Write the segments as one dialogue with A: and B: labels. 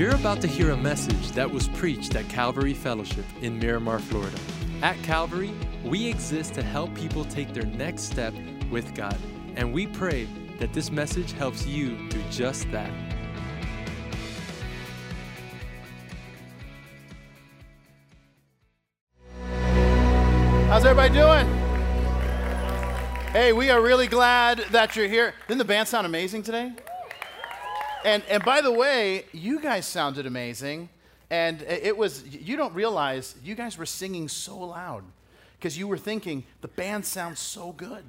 A: You're about to hear a message that was preached at Calvary Fellowship in Miramar, Florida. At Calvary, we exist to help people take their next step with God, and we pray that this message helps you do just that.
B: How's everybody doing? Hey, we are really glad that you're here. Didn't the band sound amazing today? And, and by the way, you guys sounded amazing. And it was, you don't realize, you guys were singing so loud because you were thinking, the band sounds so good.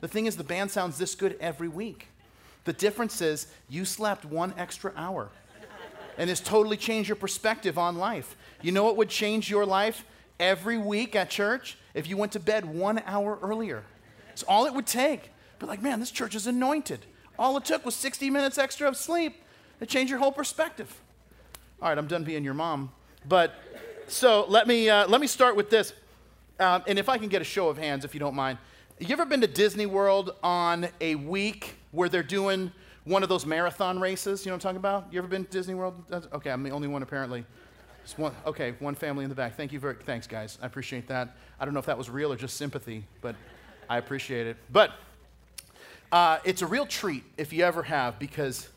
B: The thing is, the band sounds this good every week. The difference is, you slept one extra hour. And it's totally changed your perspective on life. You know what would change your life every week at church? If you went to bed one hour earlier. It's all it would take. But like, man, this church is anointed. All it took was 60 minutes extra of sleep to change your whole perspective. All right, I'm done being your mom. But so let me, uh, let me start with this. Um, and if I can get a show of hands, if you don't mind. You ever been to Disney World on a week where they're doing one of those marathon races? You know what I'm talking about? You ever been to Disney World? Okay, I'm the only one apparently. One, okay, one family in the back. Thank you very thanks, guys. I appreciate that. I don't know if that was real or just sympathy, but I appreciate it. But uh, it's a real treat if you ever have because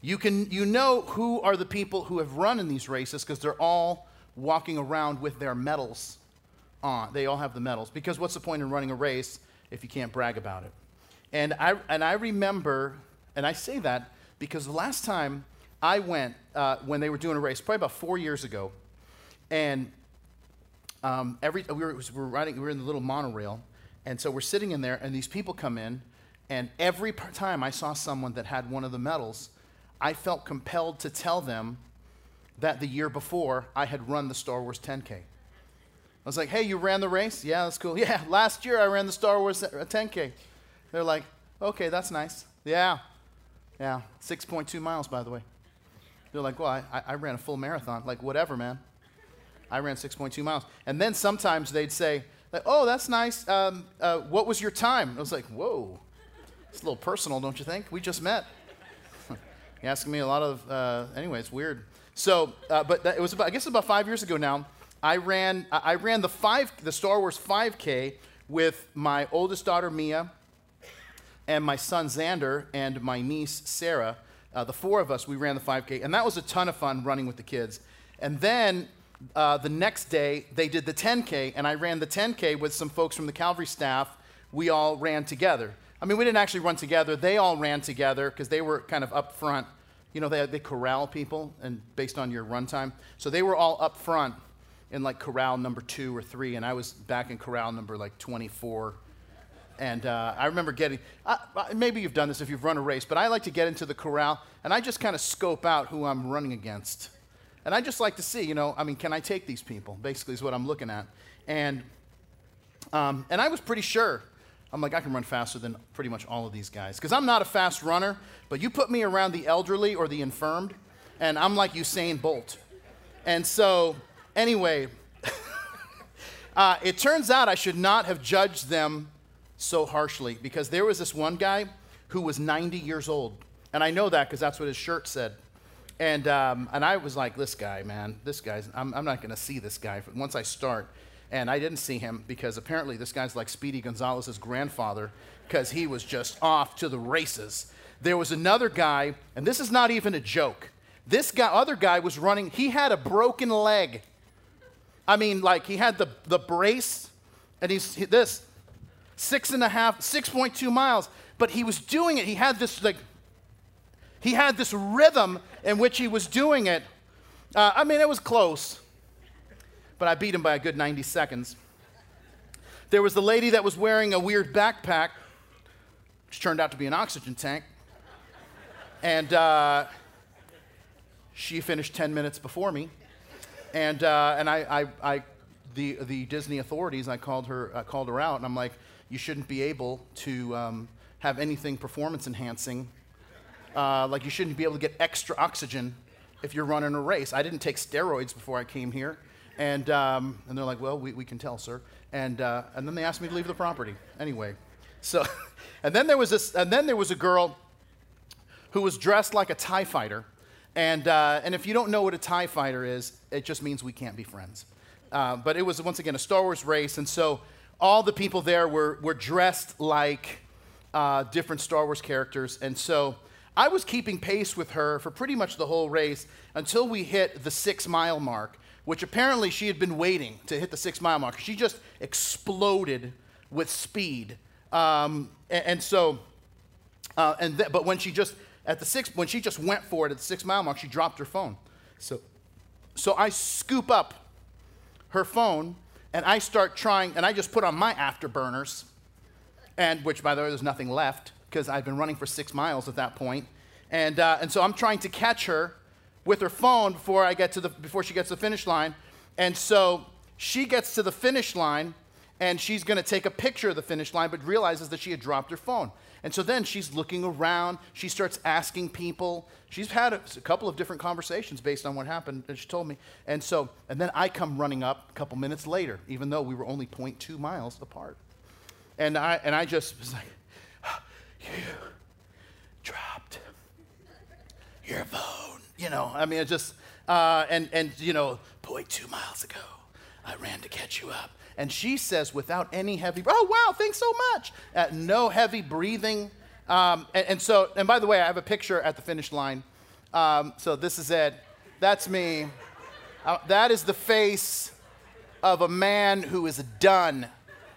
B: you can you know who are the people who have run in these races because they're all walking around with their medals on. They all have the medals because what's the point in running a race if you can't brag about it? And I and I remember, and I say that because the last time I went uh, when they were doing a race, probably about four years ago, and um, every we were, we were riding, we were in the little monorail, and so we're sitting in there, and these people come in, and every time I saw someone that had one of the medals, I felt compelled to tell them that the year before I had run the Star Wars 10K. I was like, hey, you ran the race? Yeah, that's cool. Yeah, last year I ran the Star Wars 10K. They're like, okay, that's nice. Yeah, yeah, 6.2 miles, by the way. They're like, well, I, I ran a full marathon. Like, whatever, man. I ran 6.2 miles. And then sometimes they'd say, like, oh, that's nice. Um, uh, what was your time? I was like, whoa, it's a little personal, don't you think? We just met. You're asking me a lot of, uh, anyway, it's weird. So, uh, but that, it was about, I guess about five years ago now. I ran, I ran the five, the Star Wars 5K with my oldest daughter Mia, and my son Xander, and my niece Sarah. Uh, the four of us, we ran the 5K, and that was a ton of fun running with the kids. And then uh, the next day, they did the 10K, and I ran the 10K with some folks from the Calvary staff. We all ran together. I mean, we didn't actually run together. They all ran together because they were kind of up front. You know, they, they corral people and based on your run time. So they were all up front in like corral number two or three, and I was back in corral number like 24 and uh, I remember getting, uh, maybe you've done this if you've run a race, but I like to get into the corral and I just kind of scope out who I'm running against. And I just like to see, you know, I mean, can I take these people? Basically, is what I'm looking at. And, um, and I was pretty sure. I'm like, I can run faster than pretty much all of these guys. Because I'm not a fast runner, but you put me around the elderly or the infirmed, and I'm like Usain Bolt. And so, anyway, uh, it turns out I should not have judged them so harshly because there was this one guy who was 90 years old. And I know that because that's what his shirt said. And, um, and I was like, this guy, man, this guy's, I'm, I'm not going to see this guy once I start. And I didn't see him because apparently this guy's like Speedy Gonzalez's grandfather because he was just off to the races. There was another guy, and this is not even a joke. This guy, other guy was running, he had a broken leg. I mean, like he had the, the brace, and he's this, six and a half, 6.2 miles. But he was doing it. He had this like, he had this rhythm in which he was doing it. Uh, I mean, it was close, but I beat him by a good 90 seconds. There was the lady that was wearing a weird backpack, which turned out to be an oxygen tank. And uh, she finished 10 minutes before me. And, uh, and I, I, I, the, the Disney authorities, I called her, I called her out, and I'm like, you shouldn't be able to um, have anything performance enhancing. Uh, like you shouldn't be able to get extra oxygen if you're running a race. I didn't take steroids before I came here. And, um, and they're like, well, we, we can tell, sir. And, uh, and then they asked me to leave the property. Anyway, so, and then there was this, and then there was a girl who was dressed like a TIE fighter. And, uh, and if you don't know what a TIE fighter is, it just means we can't be friends. Uh, but it was, once again, a Star Wars race. And so all the people there were, were dressed like uh, different Star Wars characters. And so I was keeping pace with her for pretty much the whole race until we hit the six mile mark, which apparently she had been waiting to hit the six mile mark. She just exploded with speed. Um, and, and, so, uh, and th- but when she just, at the six, when she just went for it at the six mile mark, she dropped her phone. So, so I scoop up her phone and I start trying, and I just put on my afterburners, and which, by the way, there's nothing left because I've been running for six miles at that point. And, uh, and so I'm trying to catch her with her phone before I get to the before she gets to the finish line. And so she gets to the finish line and she's going to take a picture of the finish line but realizes that she had dropped her phone. And so then she's looking around, she starts asking people. She's had a, a couple of different conversations based on what happened and she told me. And so and then I come running up a couple minutes later even though we were only 0.2 miles apart. And I and I just was like you dropped your phone. You know, I mean, it just, uh, and, and, you know, boy, two miles ago, I ran to catch you up. And she says, without any heavy, oh, wow, thanks so much. Uh, no heavy breathing. Um, and, and, so, and by the way, I have a picture at the finish line. Um, so this is it. That's me. Uh, that is the face of a man who is done.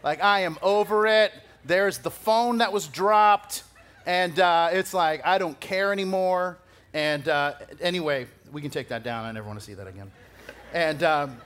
B: Like, I am over it. There's the phone that was dropped. And uh, it's like, I don't care anymore. And uh, anyway, we can take that down. I never want to see that again. And um,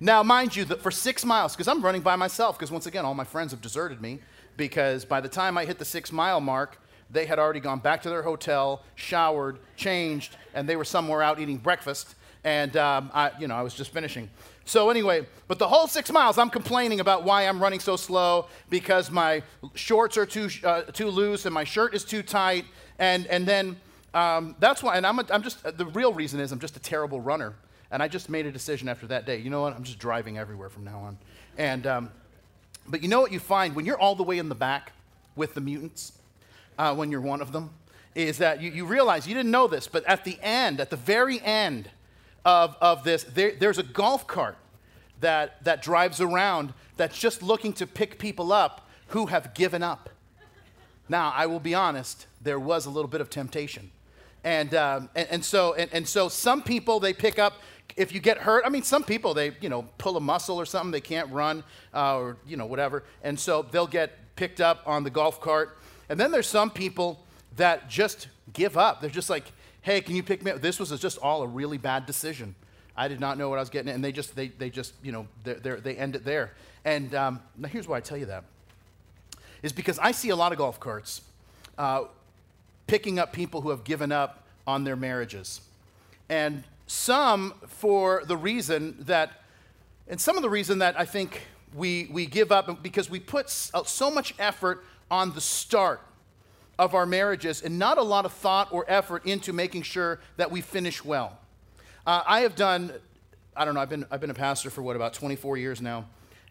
B: now, mind you, that for six miles, because I'm running by myself, because once again, all my friends have deserted me, because by the time I hit the six mile mark, they had already gone back to their hotel, showered, changed, and they were somewhere out eating breakfast. And um, I, you know, I was just finishing. So anyway, but the whole six miles, I'm complaining about why I'm running so slow because my shorts are too uh, too loose and my shirt is too tight, and and then um, that's why, and I'm, a, I'm just, the real reason is I'm just a terrible runner. And I just made a decision after that day. You know what? I'm just driving everywhere from now on. And, um, but you know what you find when you're all the way in the back with the mutants, uh, when you're one of them, is that you, you realize, you didn't know this, but at the end, at the very end of, of this, there, there's a golf cart that, that drives around that's just looking to pick people up who have given up. Now, I will be honest, there was a little bit of temptation and, um, and, and, so, and, and so some people, they pick up, if you get hurt, I mean, some people, they, you know, pull a muscle or something, they can't run uh, or, you know, whatever. And so they'll get picked up on the golf cart. And then there's some people that just give up. They're just like, hey, can you pick me up? This was just all a really bad decision. I did not know what I was getting, and they just, they, they just, you know, they're, they end it there. And um, now here's why I tell you that, is because I see a lot of golf carts uh, picking up people who have given up on their marriages. And some for the reason that, and some of the reason that I think we, we give up because we put uh, so much effort on the start of our marriages and not a lot of thought or effort into making sure that we finish well. Uh, I have done, I don't know, I've been, I've been a pastor for what, about 24 years now,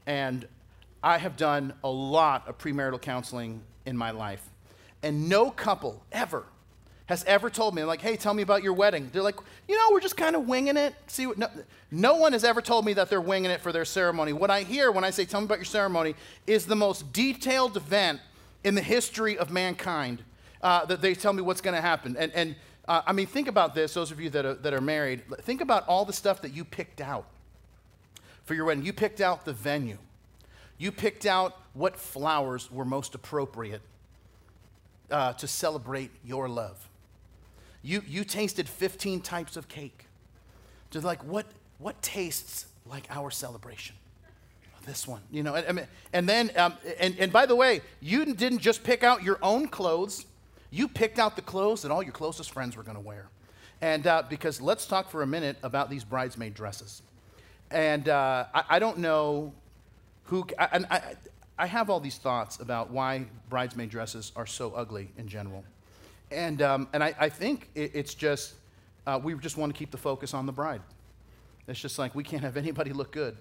B: and I have done a lot of premarital counseling in my life. And no couple ever has ever told me, like, hey, tell me about your wedding. They're like, you know, we're just kind of winging it. See, no, no one has ever told me that they're winging it for their ceremony. What I hear when I say, tell me about your ceremony, is the most detailed event in the history of mankind uh, that they tell me what's going to happen. And, and uh, I mean, think about this, those of you that are, that are married. Think about all the stuff that you picked out for your wedding. You picked out the venue, you picked out what flowers were most appropriate uh, to celebrate your love. You, you tasted 15 types of cake. Just like, what, what tastes like our celebration? This one, you know, and, and then, um, and, and by the way, you didn't just pick out your own clothes, you picked out the clothes that all your closest friends were going to wear. And uh, because let's talk for a minute about these bridesmaid dresses. And uh, I, I, don't know who, I, I, I have all these thoughts about why bridesmaid dresses are so ugly in general. And, um, and I, I think it, it's just, uh, we just want to keep the focus on the bride. It's just like we can't have anybody look good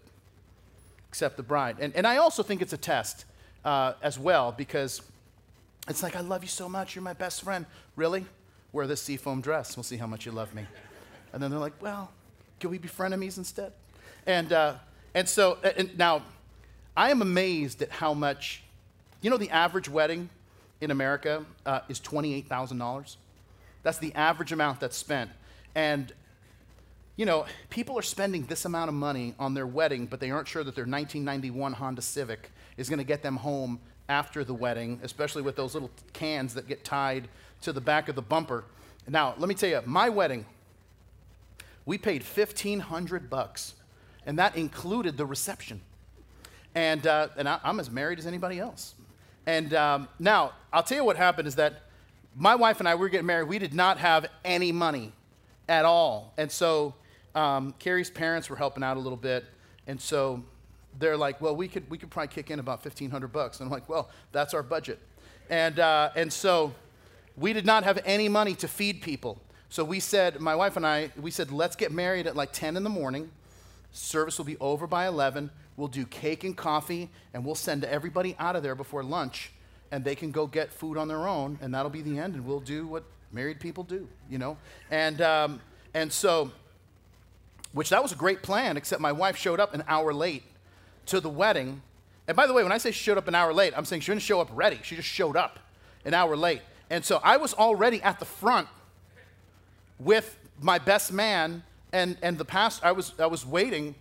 B: except the bride. And, and I also think it's a test uh, as well because it's like, I love you so much. You're my best friend. Really? Wear this seafoam dress. We'll see how much you love me. And then they're like, well, can we be frenemies instead? And, uh, and so, and now, I am amazed at how much, you know, the average wedding in America uh, is $28,000. That's the average amount that's spent. And, you know, people are spending this amount of money on their wedding, but they aren't sure that their 1991 Honda Civic is going to get them home after the wedding, especially with those little cans that get tied to the back of the bumper. Now, let me tell you, my wedding, we paid 1500 bucks, and that included the reception. And, uh, and I, am as married as anybody else. And um, now, I'll tell you what happened is that my wife and I, we were getting married. We did not have any money at all. And so um, Carrie's parents were helping out a little bit. And so they're like, well, we could, we could probably kick in about 1500 bucks. And I'm like, well, that's our budget. And, uh, and so we did not have any money to feed people. So we said, my wife and I, we said, let's get married at like 10 in the morning. Service will be over by 11. We'll do cake and coffee, and we'll send everybody out of there before lunch, and they can go get food on their own, and that'll be the end, and we'll do what married people do, you know? And, um, and so, which that was a great plan, except my wife showed up an hour late to the wedding. And by the way, when I say showed up an hour late, I'm saying she didn't show up ready. She just showed up an hour late. And so I was already at the front with my best man and, and the pastor. I was, I was waiting.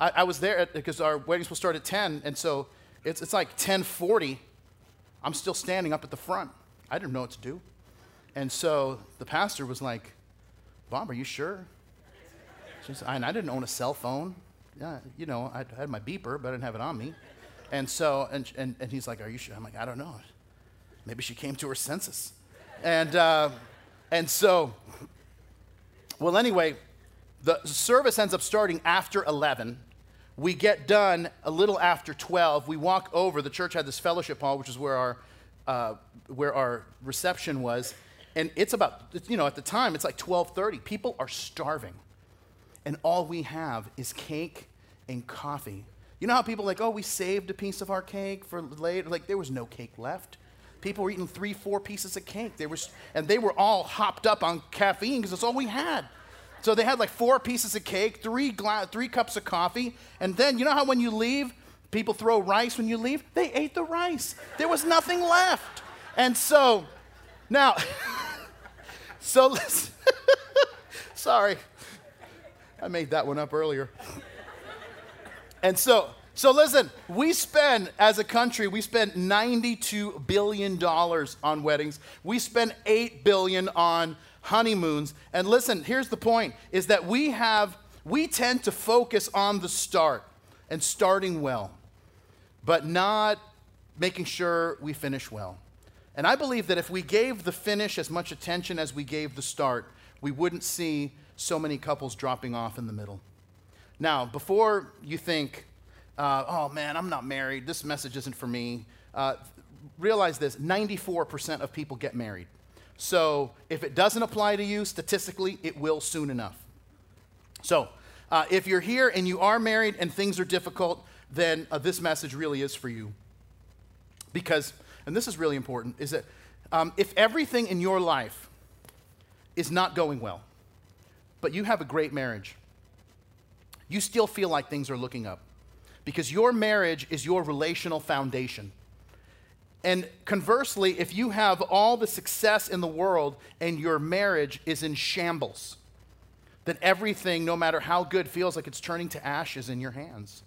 B: I, I was there because our wedding will start at 10. And so it's, it's like 1040. I'm still standing up at the front. I didn't know what to do. And so the pastor was like, Bob, are you sure? Said, and I didn't own a cell phone. Yeah, you know, I had my beeper, but I didn't have it on me. And so, and, and, and he's like, Are you sure? I'm like, I don't know. Maybe she came to her senses. And, uh, and so, well, anyway, the service ends up starting after 11. We get done a little after 12. We walk over. The church had this fellowship hall, which is where our, uh, where our reception was. And it's about, you know, at the time, it's like 1230. People are starving. And all we have is cake and coffee. You know how people like, oh, we saved a piece of our cake for later? Like, there was no cake left. People were eating three, four pieces of cake. They were, and they were all hopped up on caffeine because that's all we had. So they had like four pieces of cake, three, gla- three cups of coffee, and then you know how when you leave, people throw rice when you leave? They ate the rice. There was nothing left. And so, now, so listen. Sorry, I made that one up earlier. And so, so listen, we spend, as a country, we spend $92 billion on weddings. We spend 8 billion on honeymoons. And listen, here's the point, is that we have, we tend to focus on the start and starting well, but not making sure we finish well. And I believe that if we gave the finish as much attention as we gave the start, we wouldn't see so many couples dropping off in the middle. Now, before you think, uh, oh man, I'm not married, this message isn't for me, uh, realize this 94% of people get married. So if it doesn't apply to you, statistically, it will soon enough. So uh, if you're here and you are married and things are difficult, then uh, this message really is for you. Because, and this is really important, is that um, if everything in your life is not going well, but you have a great marriage, you still feel like things are looking up because your marriage is your relational foundation. And conversely, if you have all the success in the world and your marriage is in shambles, then everything, no matter how good, feels like it's turning to ashes in your hands.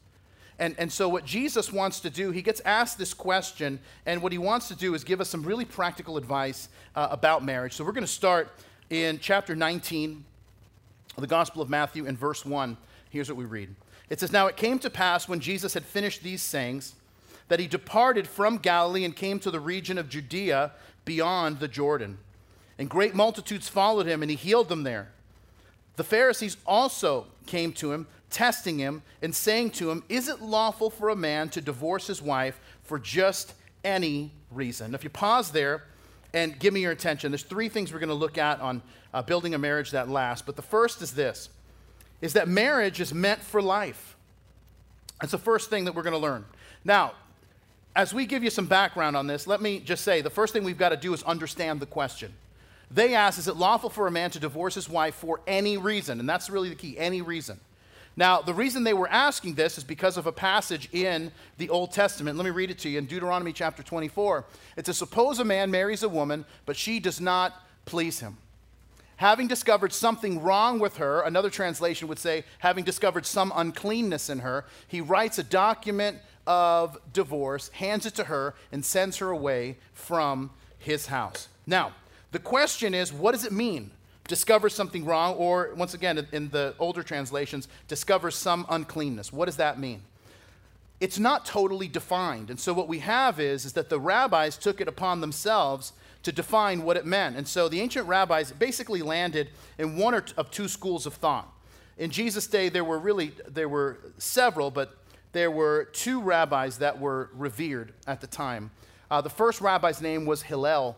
B: And, and so, what Jesus wants to do, he gets asked this question, and what he wants to do is give us some really practical advice uh, about marriage. So, we're going to start in chapter 19 of the Gospel of Matthew in verse 1. Here's what we read it says, Now it came to pass when Jesus had finished these sayings that he departed from Galilee and came to the region of Judea beyond the Jordan. And great multitudes followed him, and he healed them there. The Pharisees also came to him, testing him, and saying to him, Is it lawful for a man to divorce his wife for just any reason? If you pause there and give me your attention, there's three things we're going to look at on uh, building a marriage that lasts. But the first is this is that marriage is meant for life. That's the first thing that we're going to learn. Now, as we give you some background on this, let me just say the first thing we've got to do is understand the question. they ask, Is it lawful for a man to divorce his wife for any reason? And that's really the key any reason. Now, the reason they were asking this is because of a passage in the Old Testament. Let me read it to you in Deuteronomy chapter 24. It says, Suppose a man marries a woman, but she does not please him. Having discovered something wrong with her, another translation would say, having discovered some uncleanness in her, he writes a document of divorce, hands it to her, and sends her away from his house. Now, the question is, what does it mean? Discover something wrong, or once again, in the older translations, discover some uncleanness. What does that mean? It's not totally defined. And so what we have is, is that the rabbis took it upon themselves to define what it meant. And so the ancient rabbis basically landed in one or t- of two schools of thought. In Jesus' day, there were really there were several, but there were two rabbis that were revered at the time. Uh, the first rabbi's name was Hillel,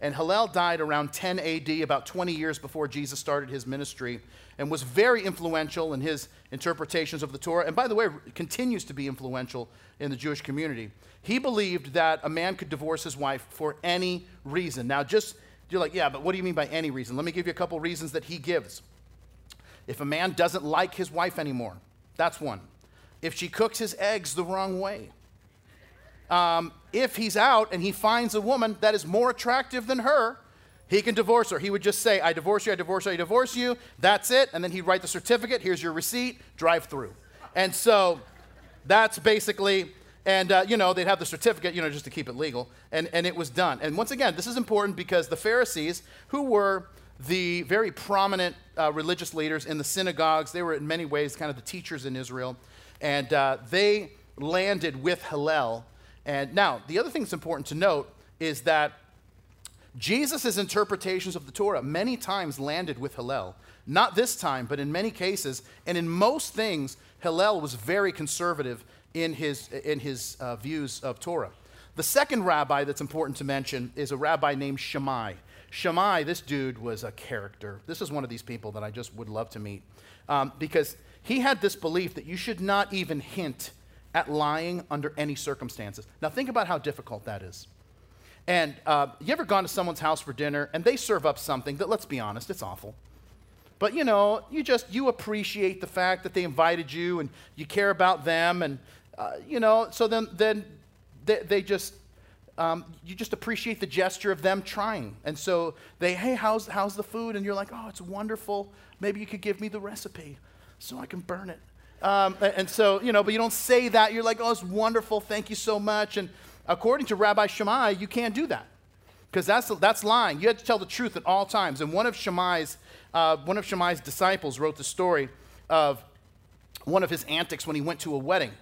B: and Hillel died around 10 AD, about 20 years before Jesus started his ministry, and was very influential in his interpretations of the Torah. And by the way, continues to be influential in the Jewish community. He believed that a man could divorce his wife for any reason. Now, just, you're like, yeah, but what do you mean by any reason? Let me give you a couple reasons that he gives. If a man doesn't like his wife anymore, that's one. If she cooks his eggs the wrong way, um, if he's out and he finds a woman that is more attractive than her, he can divorce her. He would just say, I divorce you, I divorce you, I divorce you. That's it. And then he'd write the certificate. Here's your receipt. Drive through. And so that's basically, and uh, you know, they'd have the certificate, you know, just to keep it legal. And, and it was done. And once again, this is important because the Pharisees, who were the very prominent uh, religious leaders in the synagogues, they were in many ways kind of the teachers in Israel. And uh, they landed with Hillel and now, the other thing that's important to note is that Jesus' interpretations of the Torah many times landed with Hillel. Not this time, but in many cases. And in most things, Hillel was very conservative in his, in his uh, views of Torah. The second rabbi that's important to mention is a rabbi named Shammai. Shammai, this dude was a character. This is one of these people that I just would love to meet um, because he had this belief that you should not even hint at lying under any circumstances. Now, think about how difficult that is. And uh, you ever gone to someone's house for dinner and they serve up something that, let's be honest, it's awful. But you know, you just you appreciate the fact that they invited you and you care about them, and uh, you know, so then then they, they just um, you just appreciate the gesture of them trying. And so they, hey, how's how's the food? And you're like, oh, it's wonderful. Maybe you could give me the recipe so I can burn it. Um, and so, you know, but you don't say that. You're like, oh, it's wonderful. Thank you so much. And according to Rabbi Shammai, you can't do that because that's, that's lying. You have to tell the truth at all times. And one of Shammai's, uh, one of Shammai's disciples wrote the story of one of his antics when he went to a wedding.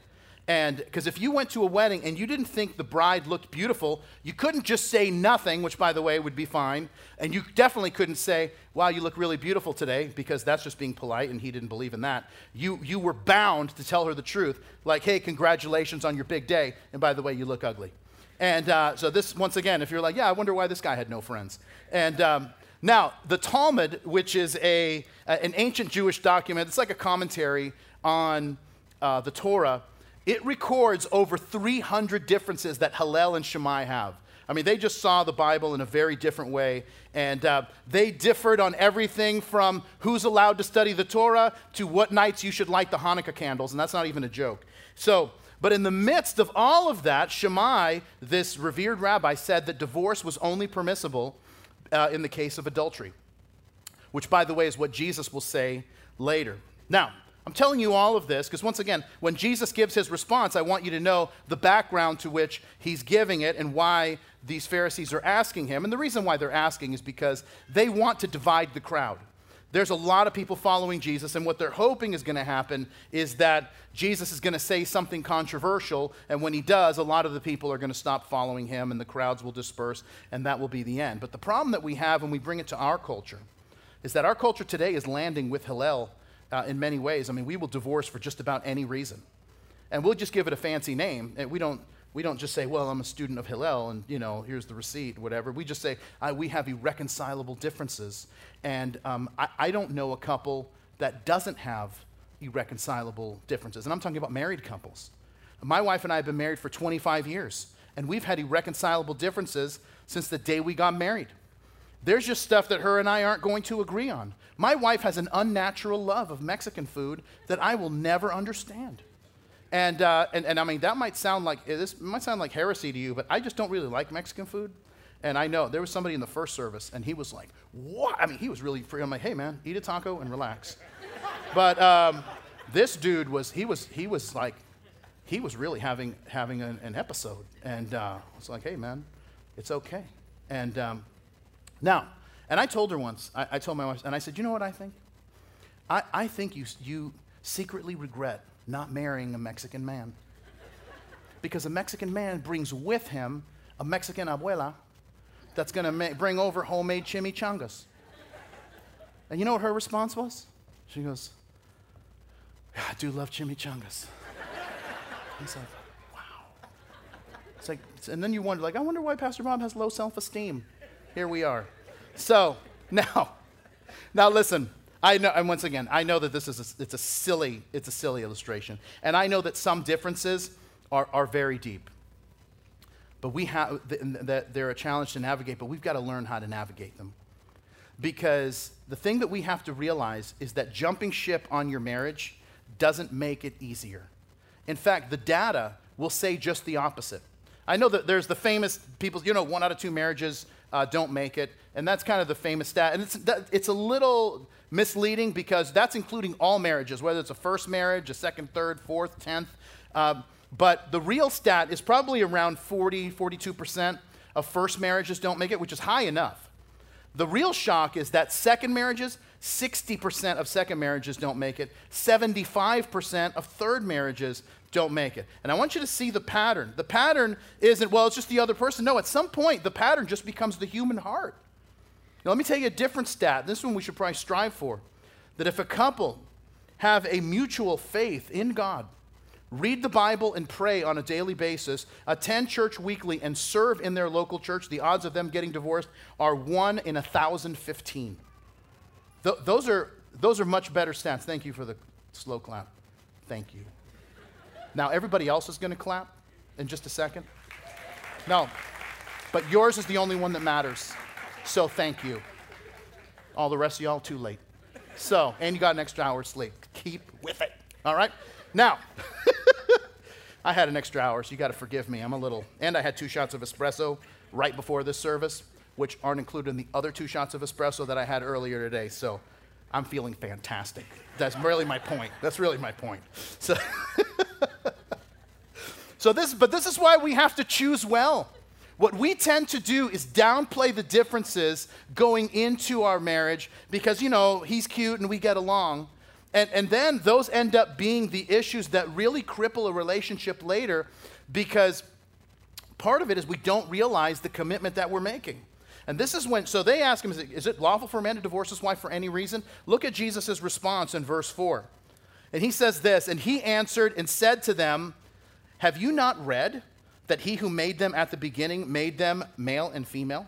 B: And because if you went to a wedding and you didn't think the bride looked beautiful, you couldn't just say nothing, which by the way would be fine. And you definitely couldn't say, wow, you look really beautiful today, because that's just being polite and he didn't believe in that. You, you were bound to tell her the truth, like, hey, congratulations on your big day. And by the way, you look ugly. And uh, so, this, once again, if you're like, yeah, I wonder why this guy had no friends. And um, now, the Talmud, which is a, an ancient Jewish document, it's like a commentary on uh, the Torah it records over 300 differences that Hillel and Shammai have. I mean, they just saw the Bible in a very different way. And uh, they differed on everything from who's allowed to study the Torah to what nights you should light the Hanukkah candles. And that's not even a joke. So, but in the midst of all of that, Shammai, this revered rabbi, said that divorce was only permissible uh, in the case of adultery, which, by the way, is what Jesus will say later. Now, I'm telling you all of this because, once again, when Jesus gives his response, I want you to know the background to which he's giving it and why these Pharisees are asking him. And the reason why they're asking is because they want to divide the crowd. There's a lot of people following Jesus, and what they're hoping is going to happen is that Jesus is going to say something controversial, and when he does, a lot of the people are going to stop following him, and the crowds will disperse, and that will be the end. But the problem that we have when we bring it to our culture is that our culture today is landing with Hillel uh, in many ways. I mean, we will divorce for just about any reason. And we'll just give it a fancy name. And we don't, we don't just say, well, I'm a student of Hillel and, you know, here's the receipt, whatever. We just say, we have irreconcilable differences. And um, I, I don't know a couple that doesn't have irreconcilable differences. And I'm talking about married couples. My wife and I have been married for 25 years, and we've had irreconcilable differences since the day we got married. There's just stuff that her and I aren't going to agree on. My wife has an unnatural love of Mexican food that I will never understand. And, uh, and, and I mean, that might sound like, this might sound like heresy to you, but I just don't really like Mexican food. And I know there was somebody in the first service, and he was like, "What?" I mean, he was really free. I'm like, "Hey, man, eat a taco and relax." but um, this dude was he was he was like, he was really having having an, an episode, and uh, it's like, "Hey, man, it's okay." And um, now, and I told her once, I, I, told my wife, and I said, "You know what I think? I, I think you you secretly regret not marrying a Mexican man." Because a Mexican man brings with him a Mexican abuela that's going to ma- bring over homemade chimichangas. And you know what her response was? She goes, I do love chimichangas. He's like, wow. It's like, and then you wonder, like, I wonder why Pastor Bob has low self esteem. Here we are. So, now, now listen. I know, and once again, I know that this is a, it's a silly, it's a silly illustration, and I know that some differences are, are very deep. But we have, that they're a challenge to navigate, but we've got to learn how to navigate them. Because the thing that we have to realize is that jumping ship on your marriage doesn't make it easier. In fact, the data will say just the opposite. I know that there's the famous people, you know, one out of two marriages uh, don't make it, and that's kind of the famous stat. And it's, that, it's a little misleading because that's including all marriages, whether it's a first marriage, a second, third, fourth, tenth. Uh, but the real stat is probably around 40, 42% of first marriages don't make it, which is high enough. The real shock is that second marriages, 60% of second marriages don't make it, 75% of third marriages don't make it. And I want you to see the pattern. The pattern isn't, well, it's just the other person. No, at some point, the pattern just becomes the human heart. Now, let me tell you a different stat. This one we should probably strive for. That if a couple have a mutual faith in God, read the Bible and pray on a daily basis, attend church weekly, and serve in their local church, the odds of them getting divorced are 1 in 1,015. Th- those, are, those are much better stats. Thank you for the slow clap. Thank you. Now, everybody else is going to clap in just a second. No, but yours is the only one that matters. So thank you. All the rest of y'all, too late. So, and you got an extra hour sleep. Keep with it. All right? Now, I had an extra hour, so you got to forgive me. I'm a little, and I had two shots of espresso right before this service, which aren't included in the other two shots of espresso that I had earlier today. So I'm feeling fantastic. That's really my point. That's really my point. So, so this, but this is why we have to choose well. What we tend to do is downplay the differences going into our marriage because, you know, he's cute and we get along. And, and then those end up being the issues that really cripple a relationship later because part of it is we don't realize the commitment that we're making. And this is when, so they ask him, is it, is it lawful for a man to divorce his wife for any reason? Look at Jesus' response in verse 4. And he says this, and he answered and said to them, Have you not read that he who made them at the beginning made them male and female?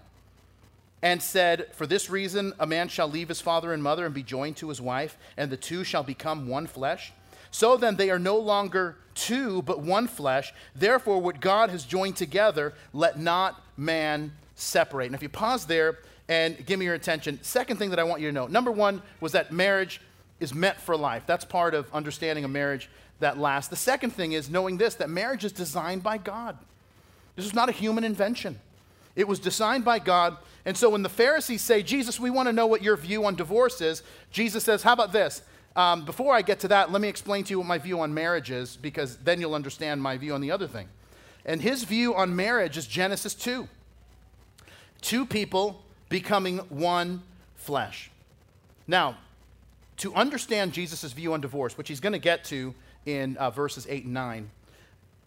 B: And said, For this reason, a man shall leave his father and mother and be joined to his wife, and the two shall become one flesh. So then, they are no longer two, but one flesh. Therefore, what God has joined together, let not man separate. And if you pause there and give me your attention, second thing that I want you to know number one was that marriage is meant for life. That's part of understanding a marriage that lasts. The second thing is knowing this that marriage is designed by God. This is not a human invention. It was designed by God. And so when the Pharisees say, Jesus, we want to know what your view on divorce is, Jesus says, How about this? Um, before I get to that, let me explain to you what my view on marriage is, because then you'll understand my view on the other thing. And his view on marriage is Genesis 2 two people becoming one flesh. Now, to understand Jesus' view on divorce, which he's going to get to in uh, verses 8 and 9,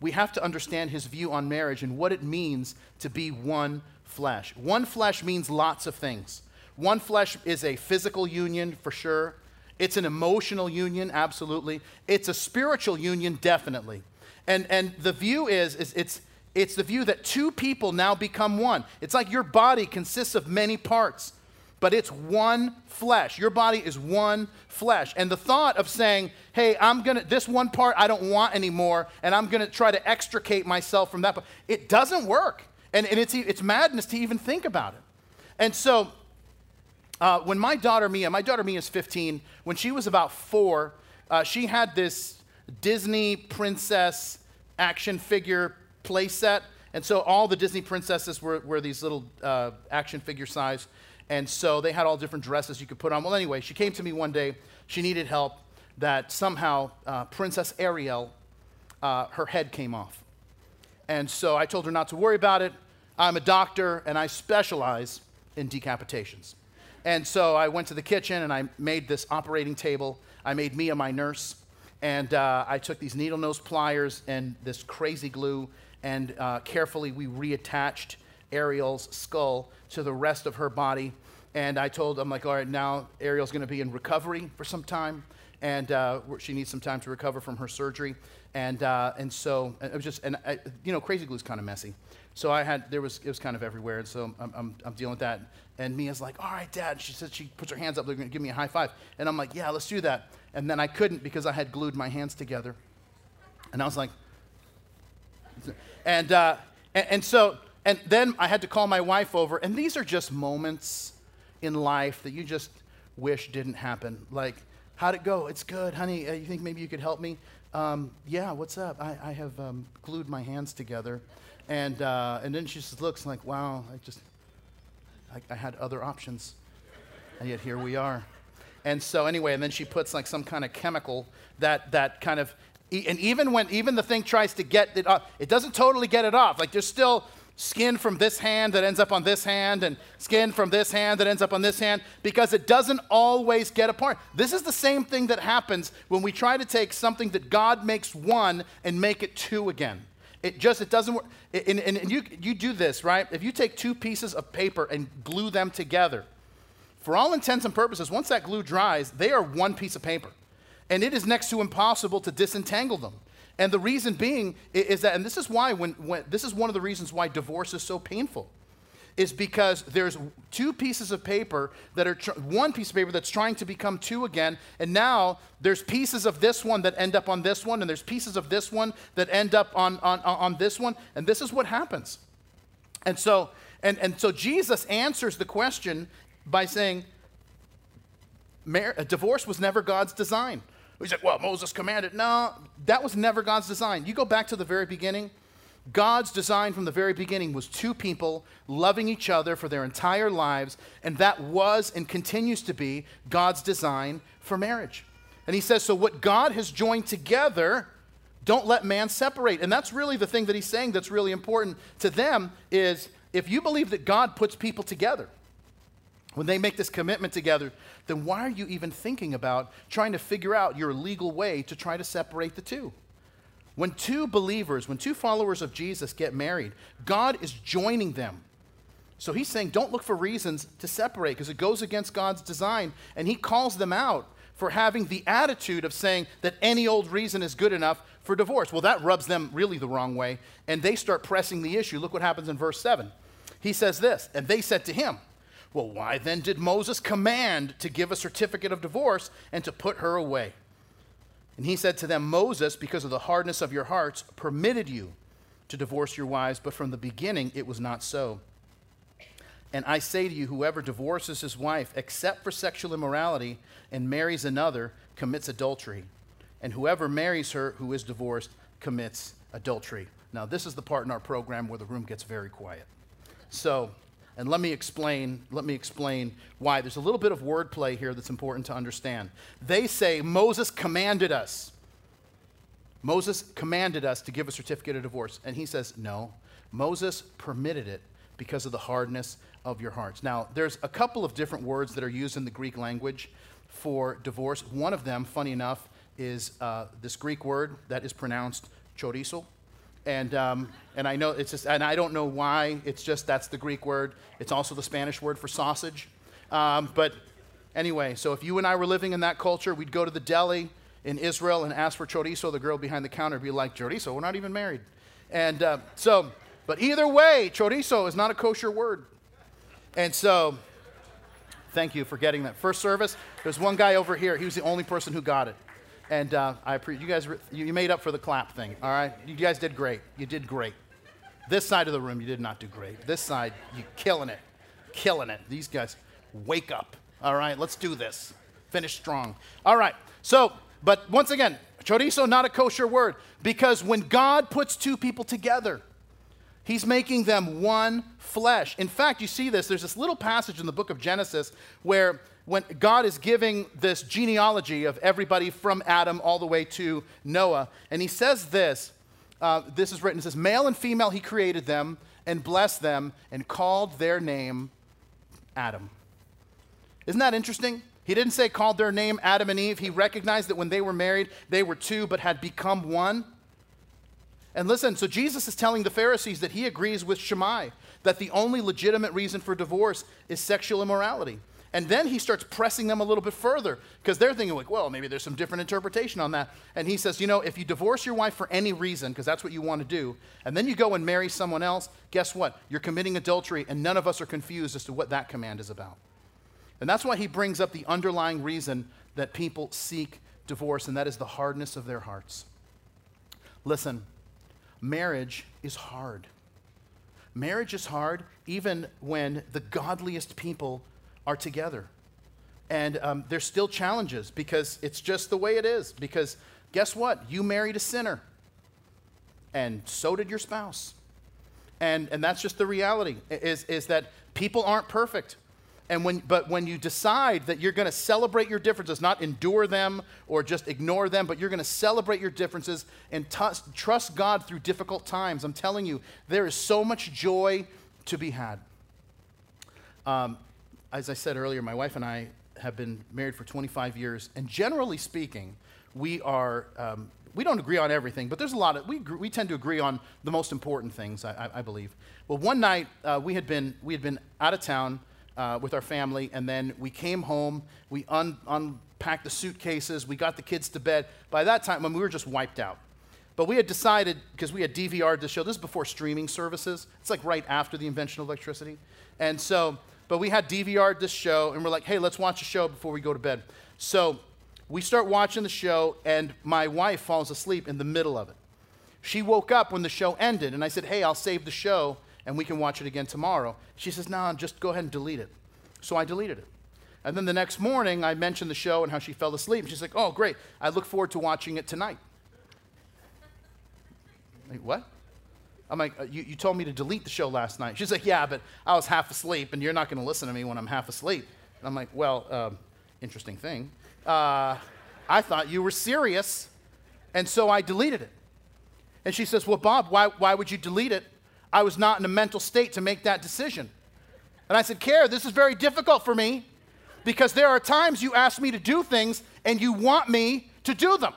B: we have to understand his view on marriage and what it means to be one flesh. One flesh means lots of things. One flesh is a physical union for sure. It's an emotional union, absolutely. It's a spiritual union, definitely. And, and the view is, is it's, it's the view that two people now become one. It's like your body consists of many parts but it's one flesh. Your body is one flesh. And the thought of saying, hey, I'm going to, this one part I don't want anymore, and I'm going to try to extricate myself from that, but it doesn't work. And, and it's, it's madness to even think about it. And so Uh, when my daughter Mia, my daughter Mia is 15, when she was about four, uh, she had this Disney princess action figure playset. And so all the Disney princesses were, were these little uh, action figure size. And so they had all different dresses you could put on. Well, anyway, she came to me one day. She needed help that somehow uh, Princess Ariel, uh, her head came off. And so I told her not to worry about it. I'm a doctor and I specialize in decapitations. And so I went to the kitchen and I made this operating table. I made Mia my nurse. And uh, I took these needle nose pliers and this crazy glue, and uh, carefully we reattached Ariel's skull to the rest of her body. And I told them, like, all right, now Ariel's going to be in recovery for some time, and uh, she needs some time to recover from her surgery. And, uh, and so it was just, and I, you know, crazy glue is kind of messy. So I had, there was, it was kind of everywhere. And so I'm, I'm, I'm dealing with that. And Mia's like, all right, dad. She said, she puts her hands up, they're going to give me a high five. And I'm like, yeah, let's do that. And then I couldn't because I had glued my hands together. And I was like, and, uh, and, and so, and then I had to call my wife over. And these are just moments in life that you just wish didn't happen. Like, how'd it go? It's good, honey. Uh, you think maybe you could help me? Um, yeah, what's up? I, I have um, glued my hands together. And, uh, and then she just looks like, wow, I just, I, I had other options. And yet here we are. And so anyway, and then she puts like some kind of chemical that, that kind of, and even when, even the thing tries to get it off, it doesn't totally get it off. Like there's still skin from this hand that ends up on this hand, and skin from this hand that ends up on this hand, because it doesn't always get apart. This is the same thing that happens when we try to take something that God makes one and make it two again. It just, it doesn't work. And, and, you, you do this, right? If you take two pieces of paper and glue them together, for all intents and purposes, once that glue dries, they are one piece of paper. And it is next to impossible to disentangle them. And the reason being is that, and this is why, when, when this is one of the reasons why divorce is so painful, is because there's two pieces of paper that are, tr- one piece of paper that's trying to become two again, and now there's pieces of this one that end up on this one, and there's pieces of this one that end up on, on, on this one, and this is what happens. And so, and, and so Jesus answers the question by saying, Mar- divorce was never God's design. He's like, well, Moses commanded. No, that was never God's design. You go back to the very beginning. God's design from the very beginning was two people loving each other for their entire lives, and that was and continues to be God's design for marriage. And he says, so what God has joined together, don't let man separate. And that's really the thing that he's saying that's really important to them is if you believe that God puts people together, when they make this commitment together, then why are you even thinking about trying to figure out your legal way to try to separate the two? When two believers, when two followers of Jesus get married, God is joining them. So he's saying, don't look for reasons to separate because it goes against God's design. And he calls them out for having the attitude of saying that any old reason is good enough for divorce. Well, that rubs them really the wrong way. And they start pressing the issue. Look what happens in verse 7. He says this, and they said to him, well, why then did Moses command to give a certificate of divorce and to put her away? And he said to them, Moses, because of the hardness of your hearts, permitted you to divorce your wives, but from the beginning it was not so. And I say to you, whoever divorces his wife, except for sexual immorality, and marries another, commits adultery. And whoever marries her who is divorced commits adultery. Now, this is the part in our program where the room gets very quiet. So, and let me explain, let me explain why. There's a little bit of wordplay here that's important to understand. They say Moses commanded us. Moses commanded us to give a certificate of divorce. And he says, no, Moses permitted it because of the hardness of your hearts. Now, there's a couple of different words that are used in the Greek language for divorce. One of them, funny enough, is uh, this Greek word that is pronounced chorizo. And, um, and I know it's just, and I don't know why, it's just that's the Greek word. It's also the Spanish word for sausage. Um, but anyway, so if you and I were living in that culture, we'd go to the deli in Israel and ask for chorizo. The girl behind the counter would be like, chorizo, we're not even married. And uh, so, but either way, chorizo is not a kosher word. And so, thank you for getting that. First service, there's one guy over here. He was the only person who got it. And uh, I appreciate you guys. You made up for the clap thing. All right, you guys did great. You did great. This side of the room, you did not do great. This side, you killing it, killing it. These guys, wake up. All right, let's do this. Finish strong. All right, so, but once again, chorizo, not a kosher word, because when God puts two people together, He's making them one flesh. In fact, you see this, there's this little passage in the book of Genesis where when God is giving this genealogy of everybody from Adam all the way to Noah, and he says this uh, this is written, it says, Male and female, he created them and blessed them and called their name Adam. Isn't that interesting? He didn't say called their name Adam and Eve. He recognized that when they were married, they were two but had become one. And listen, so Jesus is telling the Pharisees that he agrees with Shammai that the only legitimate reason for divorce is sexual immorality. And then he starts pressing them a little bit further because they're thinking, like, well, maybe there's some different interpretation on that. And he says, you know, if you divorce your wife for any reason, because that's what you want to do, and then you go and marry someone else, guess what? You're committing adultery, and none of us are confused as to what that command is about. And that's why he brings up the underlying reason that people seek divorce, and that is the hardness of their hearts. Listen, marriage is hard. Marriage is hard even when the godliest people are together. And um, there's still challenges because it's just the way it is. Because guess what? You married a sinner, and so did your spouse. And, and that's just the reality is, is that people aren't perfect. And when, but when you decide that you're going to celebrate your differences, not endure them or just ignore them, but you're going to celebrate your differences and t- trust God through difficult times, I'm telling you, there is so much joy to be had. Um, as I said earlier, my wife and I have been married for 25 years, and generally speaking, we are. Um, we don't agree on everything, but there's a lot of we, we tend to agree on the most important things, I, I, I believe. Well, one night uh, we had been we had been out of town uh, with our family, and then we came home. We un, unpacked the suitcases. We got the kids to bed. By that time, when we were just wiped out. But we had decided because we had DVR'd this show. This is before streaming services. It's like right after the invention of electricity, and so but we had DVR'd this show, and we're like, hey, let's watch a show before we go to bed. So we start watching the show, and my wife falls asleep in the middle of it. She woke up when the show ended, and I said, hey, I'll save the show, and we can watch it again tomorrow. She says, no, nah, just go ahead and delete it. So I deleted it. And then the next morning, I mentioned the show and how she fell asleep. She's like, oh, great. I look forward to watching it tonight. What? I'm like, uh, you, you told me to delete the show last night. She's like, yeah, but I was half asleep, and you're not going to listen to me when I'm half asleep. And I'm like, well, uh, interesting thing. Uh, I thought you were serious, and so I deleted it. And she says, well, Bob, why, why would you delete it? I was not in a mental state to make that decision. And I said, Care, this is very difficult for me because there are times you ask me to do things and you want me to do them.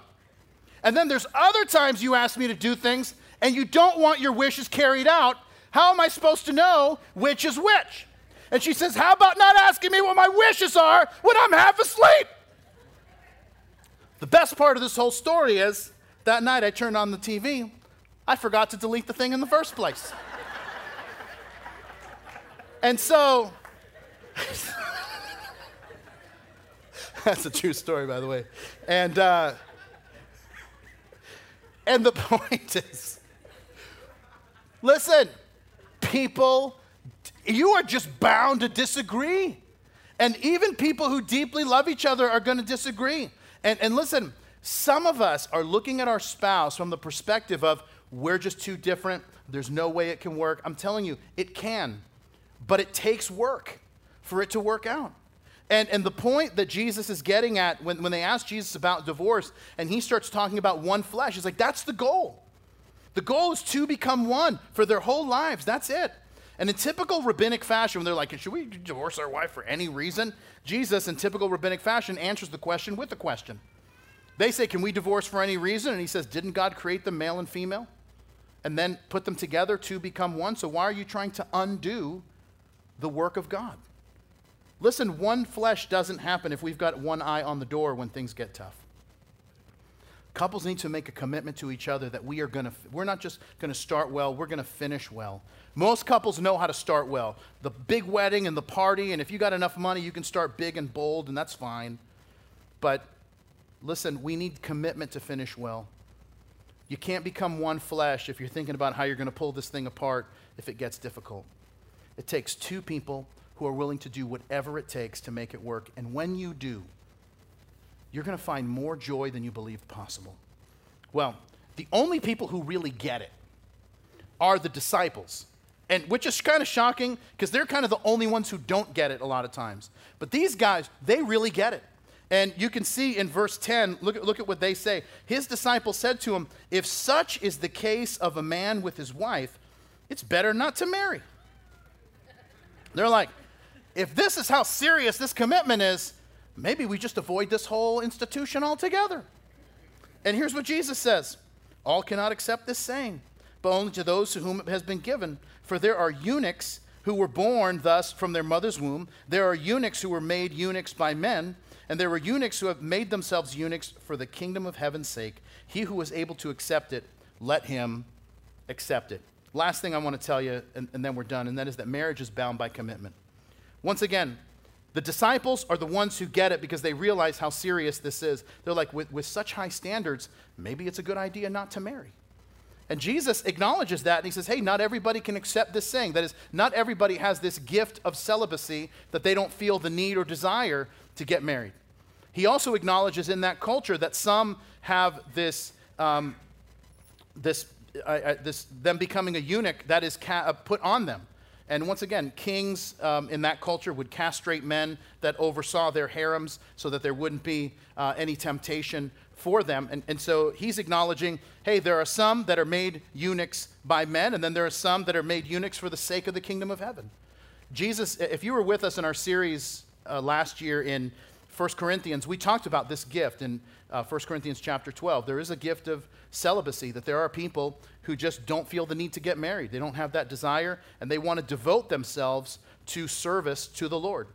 B: And then there's other times you ask me to do things and you don't want your wishes carried out, how am I supposed to know which is which? And she says, How about not asking me what my wishes are when I'm half asleep? The best part of this whole story is that night I turned on the TV, I forgot to delete the thing in the first place. and so, that's a true story, by the way. And, uh, and the point is, Listen, people, you are just bound to disagree. And even people who deeply love each other are going to disagree. And, and listen, some of us are looking at our spouse from the perspective of, we're just too different. There's no way it can work. I'm telling you, it can, but it takes work for it to work out. And, and the point that Jesus is getting at when, when they ask Jesus about divorce and he starts talking about one flesh, he's like, that's the goal. The goal is to become one for their whole lives. That's it. And in typical rabbinic fashion, when they're like, should we divorce our wife for any reason? Jesus, in typical rabbinic fashion, answers the question with a question. They say, Can we divorce for any reason? And he says, Didn't God create them male and female? And then put them together to become one? So why are you trying to undo the work of God? Listen, one flesh doesn't happen if we've got one eye on the door when things get tough. Couples need to make a commitment to each other that we are going to, we're not just going to start well, we're going to finish well. Most couples know how to start well. The big wedding and the party, and if you got enough money, you can start big and bold, and that's fine. But listen, we need commitment to finish well. You can't become one flesh if you're thinking about how you're going to pull this thing apart if it gets difficult. It takes two people who are willing to do whatever it takes to make it work. And when you do, you're going to find more joy than you believed possible. Well, the only people who really get it are the disciples. And which is kind of shocking because they're kind of the only ones who don't get it a lot of times. But these guys, they really get it. And you can see in verse 10, look at, look at what they say. His disciples said to him, If such is the case of a man with his wife, it's better not to marry. They're like, if this is how serious this commitment is, maybe we just avoid this whole institution altogether. And here's what Jesus says All cannot accept this saying, but only to those to whom it has been given. For there are eunuchs who were born thus from their mother's womb, there are eunuchs who were made eunuchs by men, and there were eunuchs who have made themselves eunuchs for the kingdom of heaven's sake. He who is able to accept it, let him accept it. Last thing I want to tell you, and, and then we're done, and that is that marriage is bound by commitment. Once again, the disciples are the ones who get it because they realize how serious this is. They're like, with, with such high standards, maybe it's a good idea not to marry. And Jesus acknowledges that and he says, hey, not everybody can accept this saying. That is, not everybody has this gift of celibacy that they don't feel the need or desire to get married. He also acknowledges in that culture that some have this, um, this, uh, uh, this, them becoming a eunuch that is ca- uh, put on them. And once again, kings um, in that culture would castrate men that oversaw their harems so that there wouldn't be uh, any temptation for them. And, and so he's acknowledging hey, there are some that are made eunuchs by men, and then there are some that are made eunuchs for the sake of the kingdom of heaven. Jesus, if you were with us in our series uh, last year in 1 Corinthians, we talked about this gift in uh, 1 Corinthians chapter 12. There is a gift of celibacy, that there are people who just don't feel the need to get married. They don't have that desire, and they want to devote themselves to service to the Lord.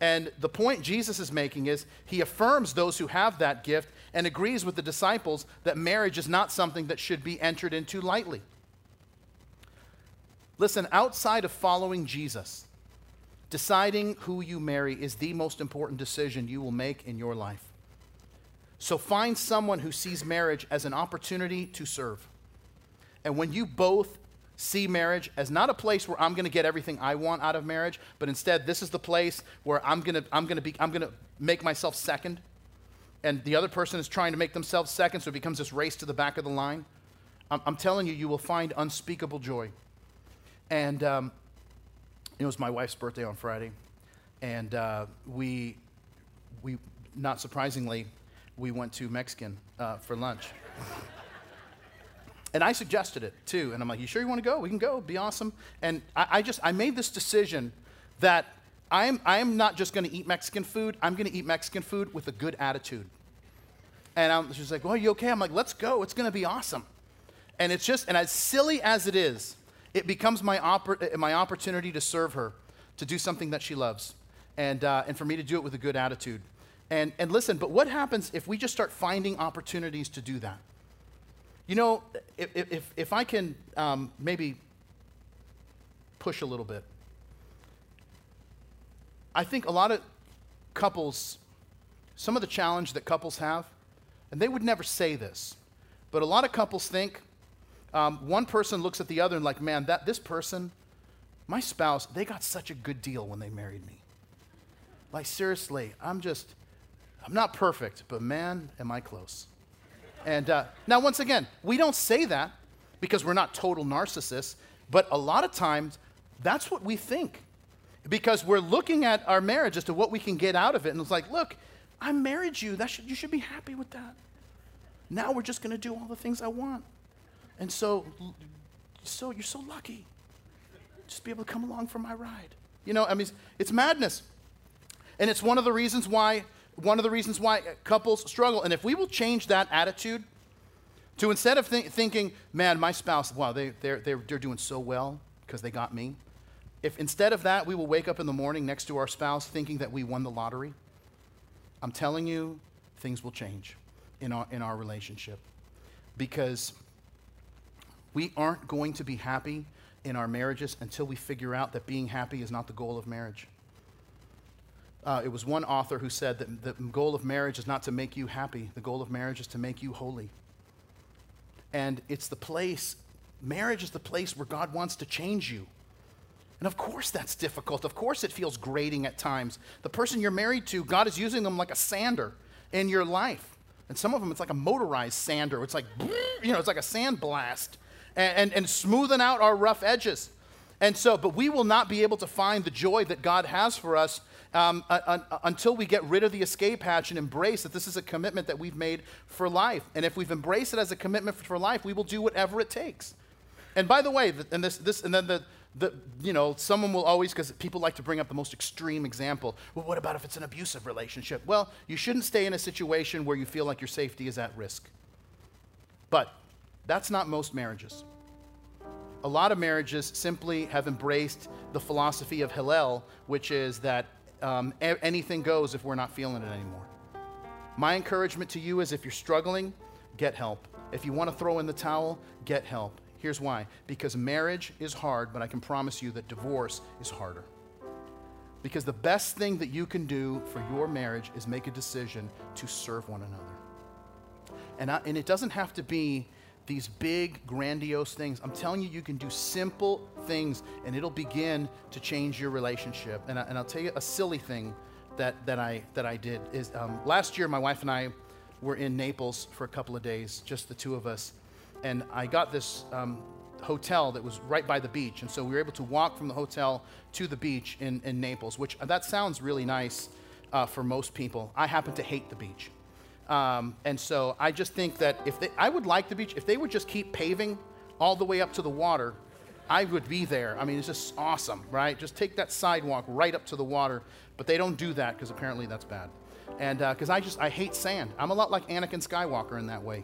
B: And the point Jesus is making is he affirms those who have that gift and agrees with the disciples that marriage is not something that should be entered into lightly. Listen, outside of following Jesus, deciding who you marry is the most important decision you will make in your life. So find someone who sees marriage as an opportunity to serve. And when you both see marriage as not a place where I'm going to get everything I want out of marriage, but instead this is the place where I'm going to I'm going to be I'm going to make myself second and the other person is trying to make themselves second so it becomes this race to the back of the line. I'm, I'm telling you you will find unspeakable joy. And um, it was my wife's birthday on Friday and uh, we we not surprisingly we went to Mexican uh, for lunch. and I suggested it too. And I'm like, you sure you want to go? We can go. Be awesome. And I, I just, I made this decision that I'm, I'm not just going to eat Mexican food. I'm going to eat Mexican food with a good attitude. And I'm, she's like, well, are you okay? I'm like, let's go. It's going to be awesome. And it's just, and as silly as it is, it becomes my, oppor- my opportunity to serve her, to do something that she loves, and, uh, and for me to do it with a good attitude. And, and listen, but what happens if we just start finding opportunities to do that? You know, if, if, if I can um, maybe push a little bit, I think a lot of couples, some of the challenge that couples have, and they would never say this, but a lot of couples think um, one person looks at the other and like, man, that this person, my spouse, they got such a good deal when they married me. Like seriously, I'm just, I'm not perfect, but man, am I close. And uh, now, once again, we don't say that because we're not total narcissists, but a lot of times that's what we think because we're looking at our marriage as to what we can get out of it. And it's like, look, I married you. That should, you should be happy with that. Now we're just going to do all the things I want. And so, so you're so lucky. Just be able to come along for my ride. You know, I mean, it's, it's madness. And it's one of the reasons why one of the reasons why couples struggle. And if we will change that attitude to instead of th- thinking, man, my spouse, wow, they, they're, they're, they're doing so well because they got me. If instead of that, we will wake up in the morning next to our spouse thinking that we won the lottery, I'm telling you, things will change in our, in our relationship. Because we aren't going to be happy in our marriages until we figure out that being happy is not the goal of marriage. Uh, it was one author who said that the goal of marriage is not to make you happy, the goal of marriage is to make you holy. And it's the place, marriage is the place where God wants to change you. And of course, that's difficult. Of course, it feels grating at times. The person you're married to, God is using them like a sander in your life. And some of them, it's like a motorized sander. It's like, you know, it's like a sandblast and, and, and smoothing out our rough edges. And so, but we will not be able to find the joy that God has for us um, uh, uh, until we get rid of the escape hatch and embrace that this is a commitment that we've made for life. And if we've embraced it as a commitment for life, we will do whatever it takes. And by the way, and this, this, and then the, the, you know, someone will always, because people like to bring up the most extreme example. Well, what about if it's an abusive relationship? Well, you shouldn't stay in a situation where you feel like your safety is at risk. But that's not most marriages. A lot of marriages simply have embraced the philosophy of Hillel, which is that um, anything goes if we're not feeling it anymore. My encouragement to you is if you're struggling, get help. If you want to throw in the towel, get help. Here's why because marriage is hard, but I can promise you that divorce is harder. Because the best thing that you can do for your marriage is make a decision to serve one another. And, I, and it doesn't have to be these big, grandiose things. I'm telling you, you can do simple things and it'll begin to change your relationship. And, I, and I'll tell you a silly thing that, that, I, that I did is um, last year, my wife and I were in Naples for a couple of days, just the two of us and I got this um, hotel that was right by the beach. And so we were able to walk from the hotel to the beach in, in Naples, which uh, that sounds really nice uh, for most people. I happen to hate the beach. Um, and so I just think that if they, I would like the beach, if they would just keep paving all the way up to the water, I would be there. I mean, it's just awesome, right? Just take that sidewalk right up to the water. But they don't do that because apparently that's bad. And because uh, I just, I hate sand. I'm a lot like Anakin Skywalker in that way.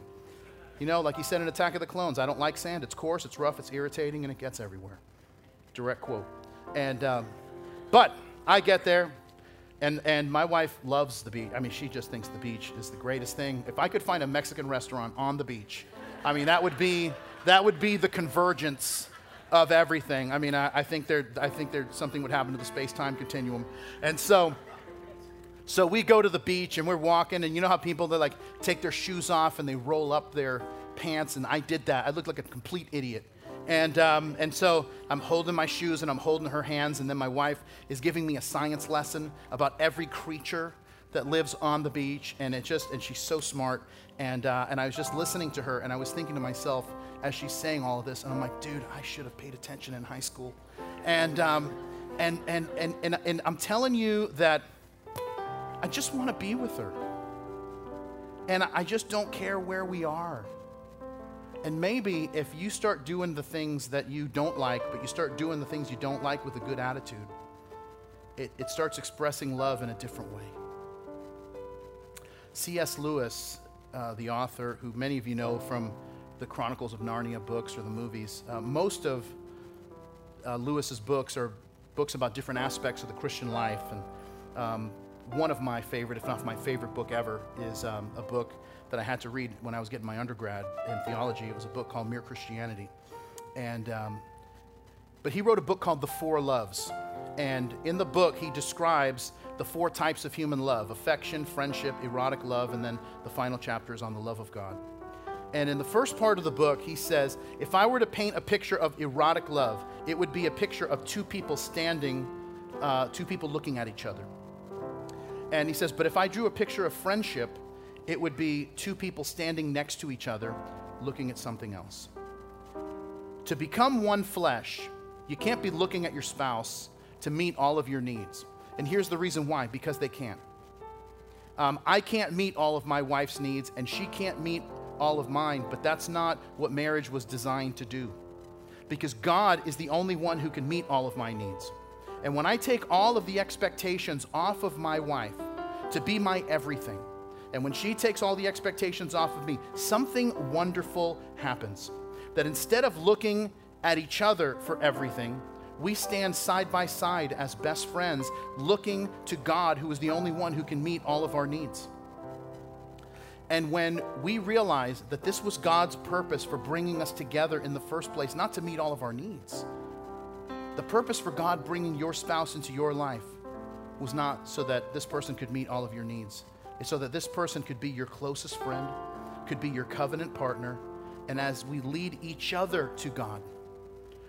B: You know, like he said in Attack of the Clones, I don't like sand. It's coarse, it's rough, it's irritating, and it gets everywhere. Direct quote. And, um, but I get there, and, and my wife loves the beach. I mean, she just thinks the beach is the greatest thing. If I could find a Mexican restaurant on the beach, I mean, that would be, that would be the convergence of everything. I mean, I, I think there, I think there something would happen to the space-time continuum. And so, so we go to the beach and we're walking, and you know how people they like take their shoes off and they roll up their pants, and I did that. I looked like a complete idiot. And, um, and so I'm holding my shoes and I'm holding her hands, and then my wife is giving me a science lesson about every creature that lives on the beach, and it just and she's so smart. And uh, and I was just listening to her, and I was thinking to myself as she's saying all of this, and I'm like, dude, I should have paid attention in high school. And um, and, and and and and I'm telling you that I just want to be with her. And I just don't care where we are. And maybe if you start doing the things that you don't like, but you start doing the things you don't like with a good attitude, it, it starts expressing love in a different way. C.S. Lewis, uh, the author, who many of you know from the Chronicles of Narnia books or the movies, uh, most of uh, Lewis's books are books about different aspects of the Christian life. And um, one of my favorite, if not my favorite book ever, is um, a book that I had to read when I was getting my undergrad in theology. It was a book called Mere Christianity. And, um, but he wrote a book called The Four Loves. And in the book, he describes the four types of human love affection, friendship, erotic love, and then the final chapter is on the love of God. And in the first part of the book, he says, If I were to paint a picture of erotic love, it would be a picture of two people standing, uh, two people looking at each other. And he says, But if I drew a picture of friendship, it would be two people standing next to each other looking at something else. To become one flesh, you can't be looking at your spouse to meet all of your needs. And here's the reason why because they can't. Um, I can't meet all of my wife's needs, and she can't meet all of mine, but that's not what marriage was designed to do. Because God is the only one who can meet all of my needs. And when I take all of the expectations off of my wife to be my everything, and when she takes all the expectations off of me, something wonderful happens. That instead of looking at each other for everything, we stand side by side as best friends, looking to God, who is the only one who can meet all of our needs. And when we realize that this was God's purpose for bringing us together in the first place, not to meet all of our needs, the purpose for God bringing your spouse into your life was not so that this person could meet all of your needs. So that this person could be your closest friend, could be your covenant partner, and as we lead each other to God,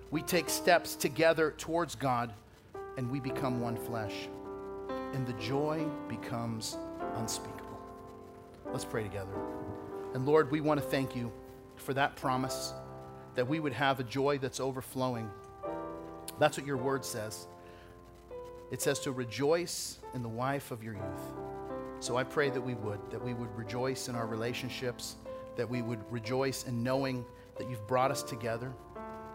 B: we take steps together towards God and we become one flesh. And the joy becomes unspeakable. Let's pray together. And Lord, we want to thank you for that promise that we would have a joy that's overflowing. That's what your word says. It says to rejoice in the wife of your youth. So I pray that we would, that we would rejoice in our relationships, that we would rejoice in knowing that you've brought us together,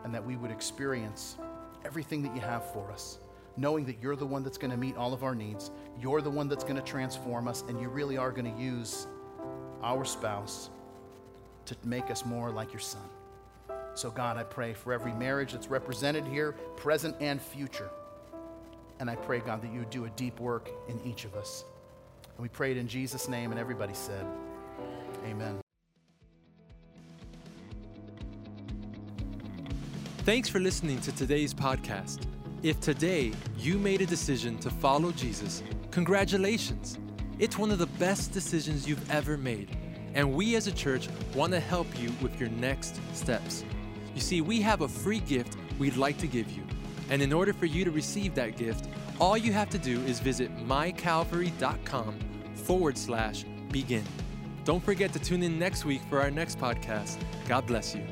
B: and that we would experience everything that you have for us, knowing that you're the one that's going to meet all of our needs, you're the one that's going to transform us, and you really are going to use our spouse to make us more like your son. So, God, I pray for every marriage that's represented here, present and future. And I pray, God, that you would do a deep work in each of us. We prayed in Jesus' name, and everybody said, Amen.
A: Thanks for listening to today's podcast. If today you made a decision to follow Jesus, congratulations. It's one of the best decisions you've ever made. And we as a church want to help you with your next steps. You see, we have a free gift we'd like to give you. And in order for you to receive that gift, all you have to do is visit mycalvary.com forward slash begin. Don't forget to tune in next week for our next podcast. God bless you.